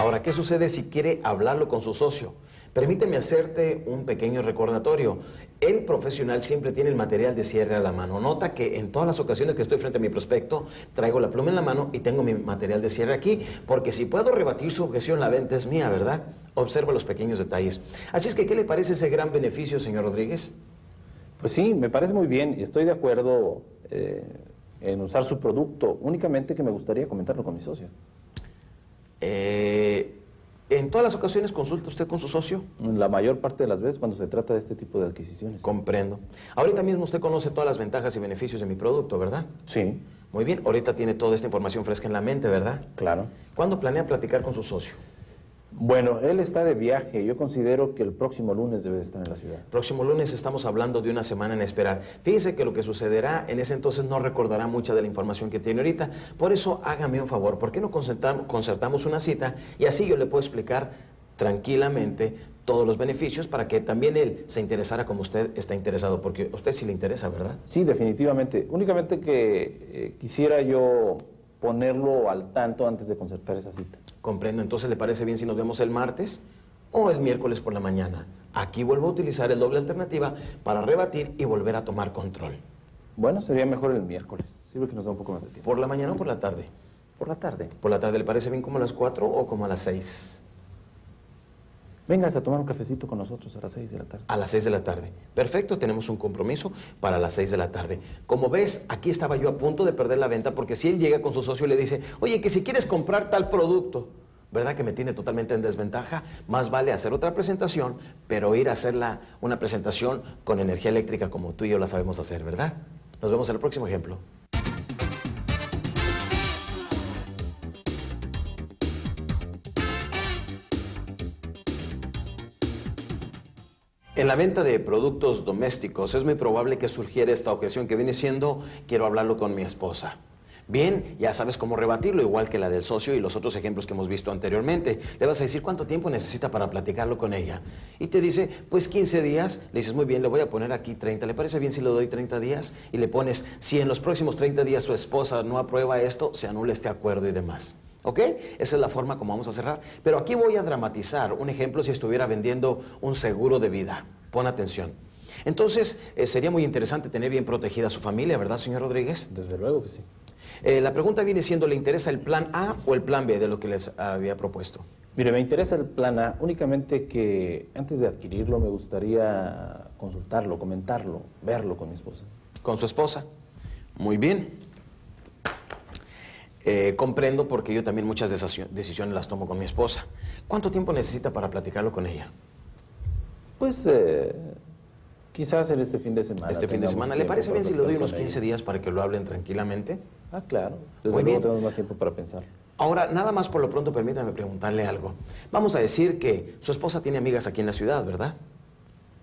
Ahora, ¿qué sucede si quiere hablarlo con su socio? Permíteme hacerte un pequeño recordatorio. El profesional siempre tiene el material de cierre a la mano. Nota que en todas las ocasiones que estoy frente a mi prospecto, traigo la pluma en la mano y tengo mi material de cierre aquí, porque si puedo rebatir su objeción, la venta es mía, ¿verdad? Observa los pequeños detalles. Así es que, ¿qué le parece ese gran beneficio, señor Rodríguez? Pues sí, me parece muy bien estoy de acuerdo eh, en usar su producto, únicamente que me gustaría comentarlo con mi socio. Eh, ¿En todas las ocasiones consulta usted con su socio? La mayor parte de las veces cuando se trata de este tipo de adquisiciones. Comprendo. Ahorita mismo usted conoce todas las ventajas y beneficios de mi producto, ¿verdad? Sí. Muy bien, ahorita tiene toda esta información fresca en la mente, ¿verdad? Claro. ¿Cuándo planea platicar con su socio? Bueno, él está de viaje. Yo considero que el próximo lunes debe de estar en la ciudad. Próximo lunes estamos hablando de una semana en esperar. Fíjese que lo que sucederá en ese entonces no recordará mucha de la información que tiene ahorita. Por eso hágame un favor, ¿por qué no concertamos, concertamos una cita y así yo le puedo explicar tranquilamente todos los beneficios para que también él se interesara como usted está interesado, porque a usted sí le interesa, ¿verdad? Sí, definitivamente. Únicamente que eh, quisiera yo ponerlo al tanto antes de concertar esa cita. Comprendo, entonces le parece bien si nos vemos el martes o el miércoles por la mañana. Aquí vuelvo a utilizar el doble alternativa para rebatir y volver a tomar control. Bueno, sería mejor el miércoles. Sirve que nos da un poco más de tiempo. ¿Por la mañana o por la tarde? Por la tarde. ¿Por la tarde le parece bien como a las 4 o como a las 6? Vengas a tomar un cafecito con nosotros a las 6 de la tarde. A las 6 de la tarde. Perfecto, tenemos un compromiso para las 6 de la tarde. Como ves, aquí estaba yo a punto de perder la venta porque si él llega con su socio y le dice, oye, que si quieres comprar tal producto, ¿verdad que me tiene totalmente en desventaja? Más vale hacer otra presentación, pero ir a hacerla una presentación con energía eléctrica como tú y yo la sabemos hacer, ¿verdad? Nos vemos en el próximo ejemplo. En la venta de productos domésticos es muy probable que surgiera esta objeción que viene siendo quiero hablarlo con mi esposa. Bien, ya sabes cómo rebatirlo, igual que la del socio y los otros ejemplos que hemos visto anteriormente. Le vas a decir cuánto tiempo necesita para platicarlo con ella. Y te dice, pues 15 días. Le dices, muy bien, le voy a poner aquí 30. ¿Le parece bien si le doy 30 días? Y le pones, si en los próximos 30 días su esposa no aprueba esto, se anula este acuerdo y demás. ¿Ok? Esa es la forma como vamos a cerrar. Pero aquí voy a dramatizar un ejemplo si estuviera vendiendo un seguro de vida. Pon atención. Entonces, eh, sería muy interesante tener bien protegida a su familia, ¿verdad, señor Rodríguez? Desde luego que sí. Eh, la pregunta viene siendo, ¿le interesa el plan A o el plan B de lo que les había propuesto? Mire, me interesa el plan A, únicamente que antes de adquirirlo me gustaría consultarlo, comentarlo, verlo con mi esposa. ¿Con su esposa? Muy bien. Eh, comprendo porque yo también muchas decisiones las tomo con mi esposa. ¿Cuánto tiempo necesita para platicarlo con ella? Pues eh, quizás en este fin de semana. Este fin de semana. ¿Le parece bien si le doy unos 15 días para que lo hablen tranquilamente? Ah, claro. Muy Desde bien. luego tenemos más tiempo para pensar. Ahora, nada más por lo pronto, permítame preguntarle algo. Vamos a decir que su esposa tiene amigas aquí en la ciudad, ¿verdad?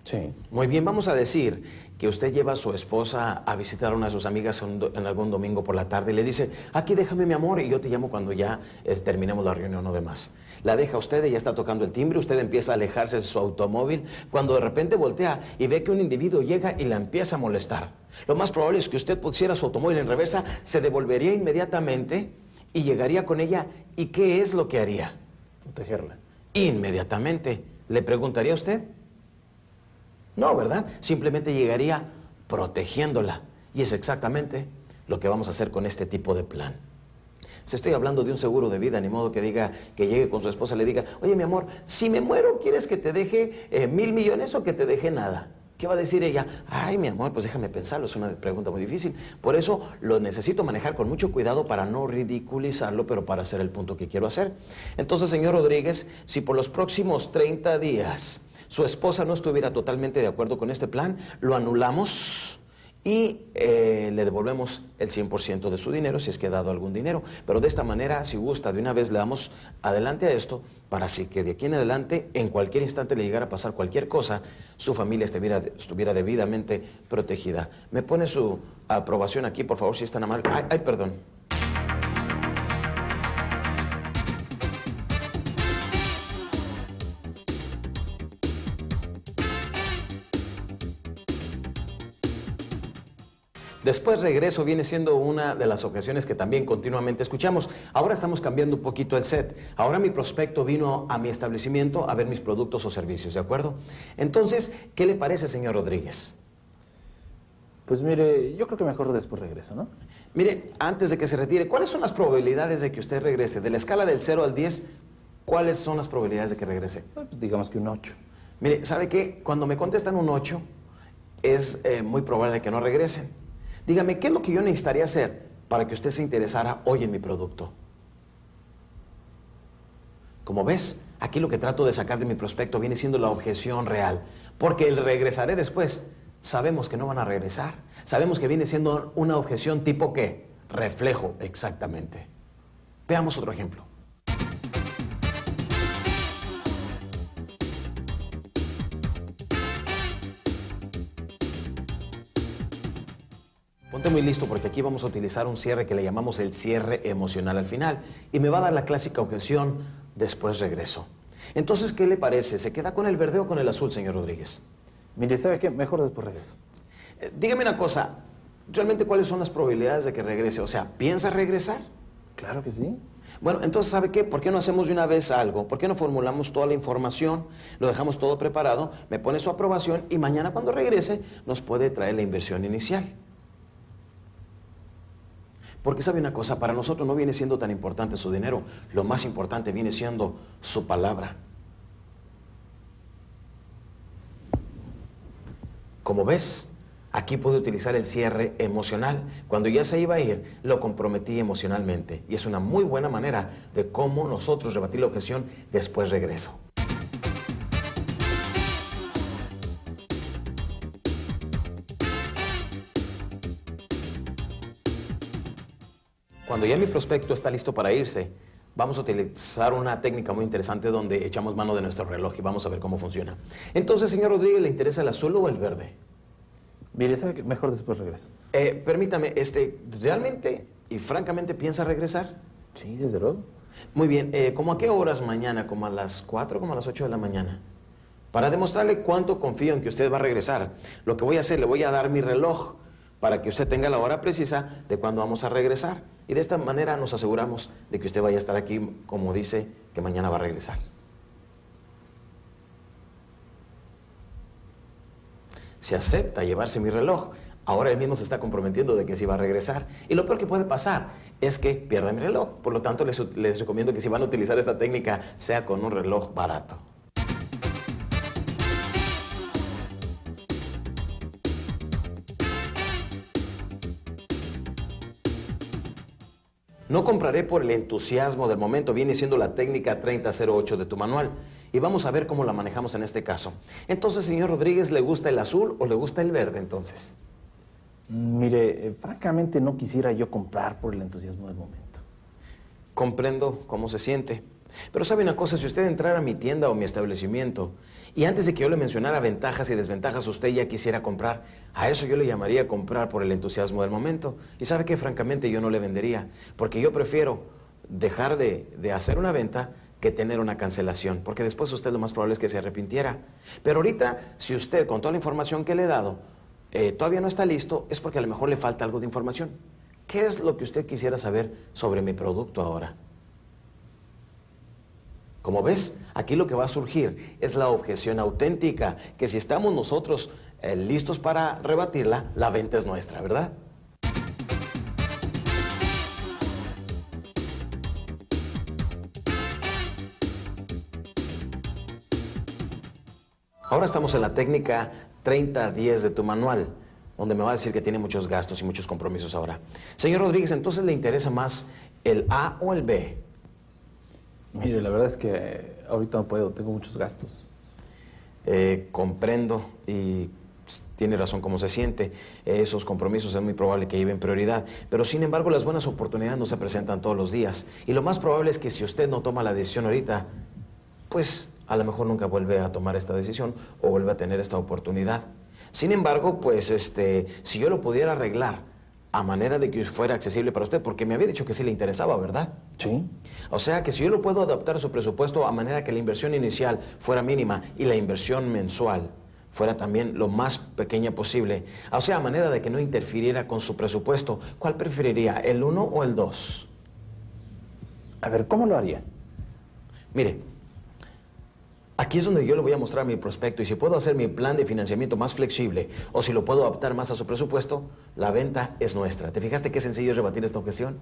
Sí. Muy bien, vamos a decir que usted lleva a su esposa a visitar a una de sus amigas en algún domingo por la tarde y le dice, aquí déjame mi amor y yo te llamo cuando ya eh, terminemos la reunión o demás. La deja usted, ella está tocando el timbre, usted empieza a alejarse de su automóvil, cuando de repente voltea y ve que un individuo llega y la empieza a molestar. Lo más probable es que usted pusiera su automóvil en reversa, se devolvería inmediatamente y llegaría con ella y ¿qué es lo que haría? Protegerla. Inmediatamente. ¿Le preguntaría a usted? No, ¿verdad? Simplemente llegaría protegiéndola. Y es exactamente lo que vamos a hacer con este tipo de plan. Si estoy hablando de un seguro de vida, ni modo que diga, que llegue con su esposa y le diga, oye mi amor, si me muero, ¿quieres que te deje eh, mil millones o que te deje nada? ¿Qué va a decir ella? Ay, mi amor, pues déjame pensarlo, es una pregunta muy difícil. Por eso lo necesito manejar con mucho cuidado para no ridiculizarlo, pero para hacer el punto que quiero hacer. Entonces, señor Rodríguez, si por los próximos 30 días su esposa no estuviera totalmente de acuerdo con este plan, lo anulamos y eh, le devolvemos el 100% de su dinero si es que ha dado algún dinero. Pero de esta manera, si gusta, de una vez le damos adelante a esto para así que de aquí en adelante, en cualquier instante le llegara a pasar cualquier cosa, su familia estuviera, debidamente protegida. ¿Me pone su aprobación aquí, por favor, si es tan amable? Ay, ay, perdón. Después regreso viene siendo una de las objeciones que también continuamente escuchamos. Ahora estamos cambiando un poquito el set. Ahora mi prospecto vino a mi establecimiento a ver mis productos o servicios, ¿de acuerdo? Entonces, ¿qué le parece, señor Rodríguez? Pues mire, yo creo que mejor después regreso, ¿no? Mire, antes de que se retire, ¿cuáles son las probabilidades de que usted regrese? De la escala del 0 al 10, ¿cuáles son las probabilidades de que regrese? Pues digamos que un 8. Mire, ¿sabe qué? Cuando me contestan un 8, es eh, muy probable que no regresen. Dígame, ¿qué es lo que yo necesitaría hacer para que usted se interesara hoy en mi producto? Como ves, aquí lo que trato de sacar de mi prospecto viene siendo la objeción real, porque el regresaré después, sabemos que no van a regresar. Sabemos que viene siendo una objeción tipo qué? Reflejo, exactamente. Veamos otro ejemplo. Ponte muy listo porque aquí vamos a utilizar un cierre que le llamamos el cierre emocional al final y me va a dar la clásica objeción después regreso. Entonces, ¿qué le parece? ¿Se queda con el verde o con el azul, señor Rodríguez? Mire, ¿sabe qué? Mejor después regreso. Eh, dígame una cosa, ¿realmente cuáles son las probabilidades de que regrese? O sea, ¿piensa regresar? Claro que sí. Bueno, entonces, ¿sabe qué? ¿Por qué no hacemos de una vez algo? ¿Por qué no formulamos toda la información, lo dejamos todo preparado, me pone su aprobación y mañana cuando regrese nos puede traer la inversión inicial? Porque sabe una cosa, para nosotros no viene siendo tan importante su dinero, lo más importante viene siendo su palabra. Como ves, aquí pude utilizar el cierre emocional. Cuando ya se iba a ir, lo comprometí emocionalmente. Y es una muy buena manera de cómo nosotros rebatir la objeción después regreso. Cuando ya mi prospecto está listo para irse, vamos a utilizar una técnica muy interesante donde echamos mano de nuestro reloj y vamos a ver cómo funciona. Entonces, señor Rodríguez, ¿le interesa el azul o el verde? Mire, ¿sabe qué? Mejor después regreso. Eh, permítame, este, ¿realmente y francamente piensa regresar? Sí, desde luego. Muy bien, eh, ¿cómo a qué horas mañana? ¿Como a las 4 como a las 8 de la mañana? Para demostrarle cuánto confío en que usted va a regresar, lo que voy a hacer, le voy a dar mi reloj para que usted tenga la hora precisa de cuándo vamos a regresar. Y de esta manera nos aseguramos de que usted vaya a estar aquí, como dice, que mañana va a regresar. Si acepta llevarse mi reloj, ahora él mismo se está comprometiendo de que sí va a regresar. Y lo peor que puede pasar es que pierda mi reloj. Por lo tanto, les, les recomiendo que si van a utilizar esta técnica, sea con un reloj barato. No compraré por el entusiasmo del momento, viene siendo la técnica 3008 de tu manual. Y vamos a ver cómo la manejamos en este caso. Entonces, señor Rodríguez, ¿le gusta el azul o le gusta el verde entonces? Mire, eh, francamente no quisiera yo comprar por el entusiasmo del momento. Comprendo cómo se siente. Pero sabe una cosa, si usted entrara a mi tienda o mi establecimiento y antes de que yo le mencionara ventajas y desventajas, usted ya quisiera comprar, a eso yo le llamaría comprar por el entusiasmo del momento. Y sabe que francamente yo no le vendería, porque yo prefiero dejar de, de hacer una venta que tener una cancelación, porque después usted lo más probable es que se arrepintiera. Pero ahorita, si usted con toda la información que le he dado eh, todavía no está listo, es porque a lo mejor le falta algo de información. ¿Qué es lo que usted quisiera saber sobre mi producto ahora? Como ves, aquí lo que va a surgir es la objeción auténtica, que si estamos nosotros eh, listos para rebatirla, la venta es nuestra, ¿verdad? Ahora estamos en la técnica 30-10 de tu manual, donde me va a decir que tiene muchos gastos y muchos compromisos ahora. Señor Rodríguez, ¿entonces le interesa más el A o el B? Mire, la verdad es que ahorita no puedo, tengo muchos gastos. Eh, comprendo y pues, tiene razón cómo se siente. Esos compromisos es muy probable que lleven prioridad. Pero sin embargo, las buenas oportunidades no se presentan todos los días. Y lo más probable es que si usted no toma la decisión ahorita, pues a lo mejor nunca vuelve a tomar esta decisión o vuelve a tener esta oportunidad. Sin embargo, pues este, si yo lo pudiera arreglar a manera de que fuera accesible para usted, porque me había dicho que sí le interesaba, ¿verdad? Sí. O sea que si yo lo puedo adaptar a su presupuesto a manera que la inversión inicial fuera mínima y la inversión mensual fuera también lo más pequeña posible, o sea, a manera de que no interfiriera con su presupuesto, ¿cuál preferiría, el 1 o el 2? A ver, ¿cómo lo haría? Mire, aquí es donde yo le voy a mostrar mi prospecto y si puedo hacer mi plan de financiamiento más flexible o si lo puedo adaptar más a su presupuesto, la venta es nuestra. ¿Te fijaste qué sencillo es rebatir esta objeción?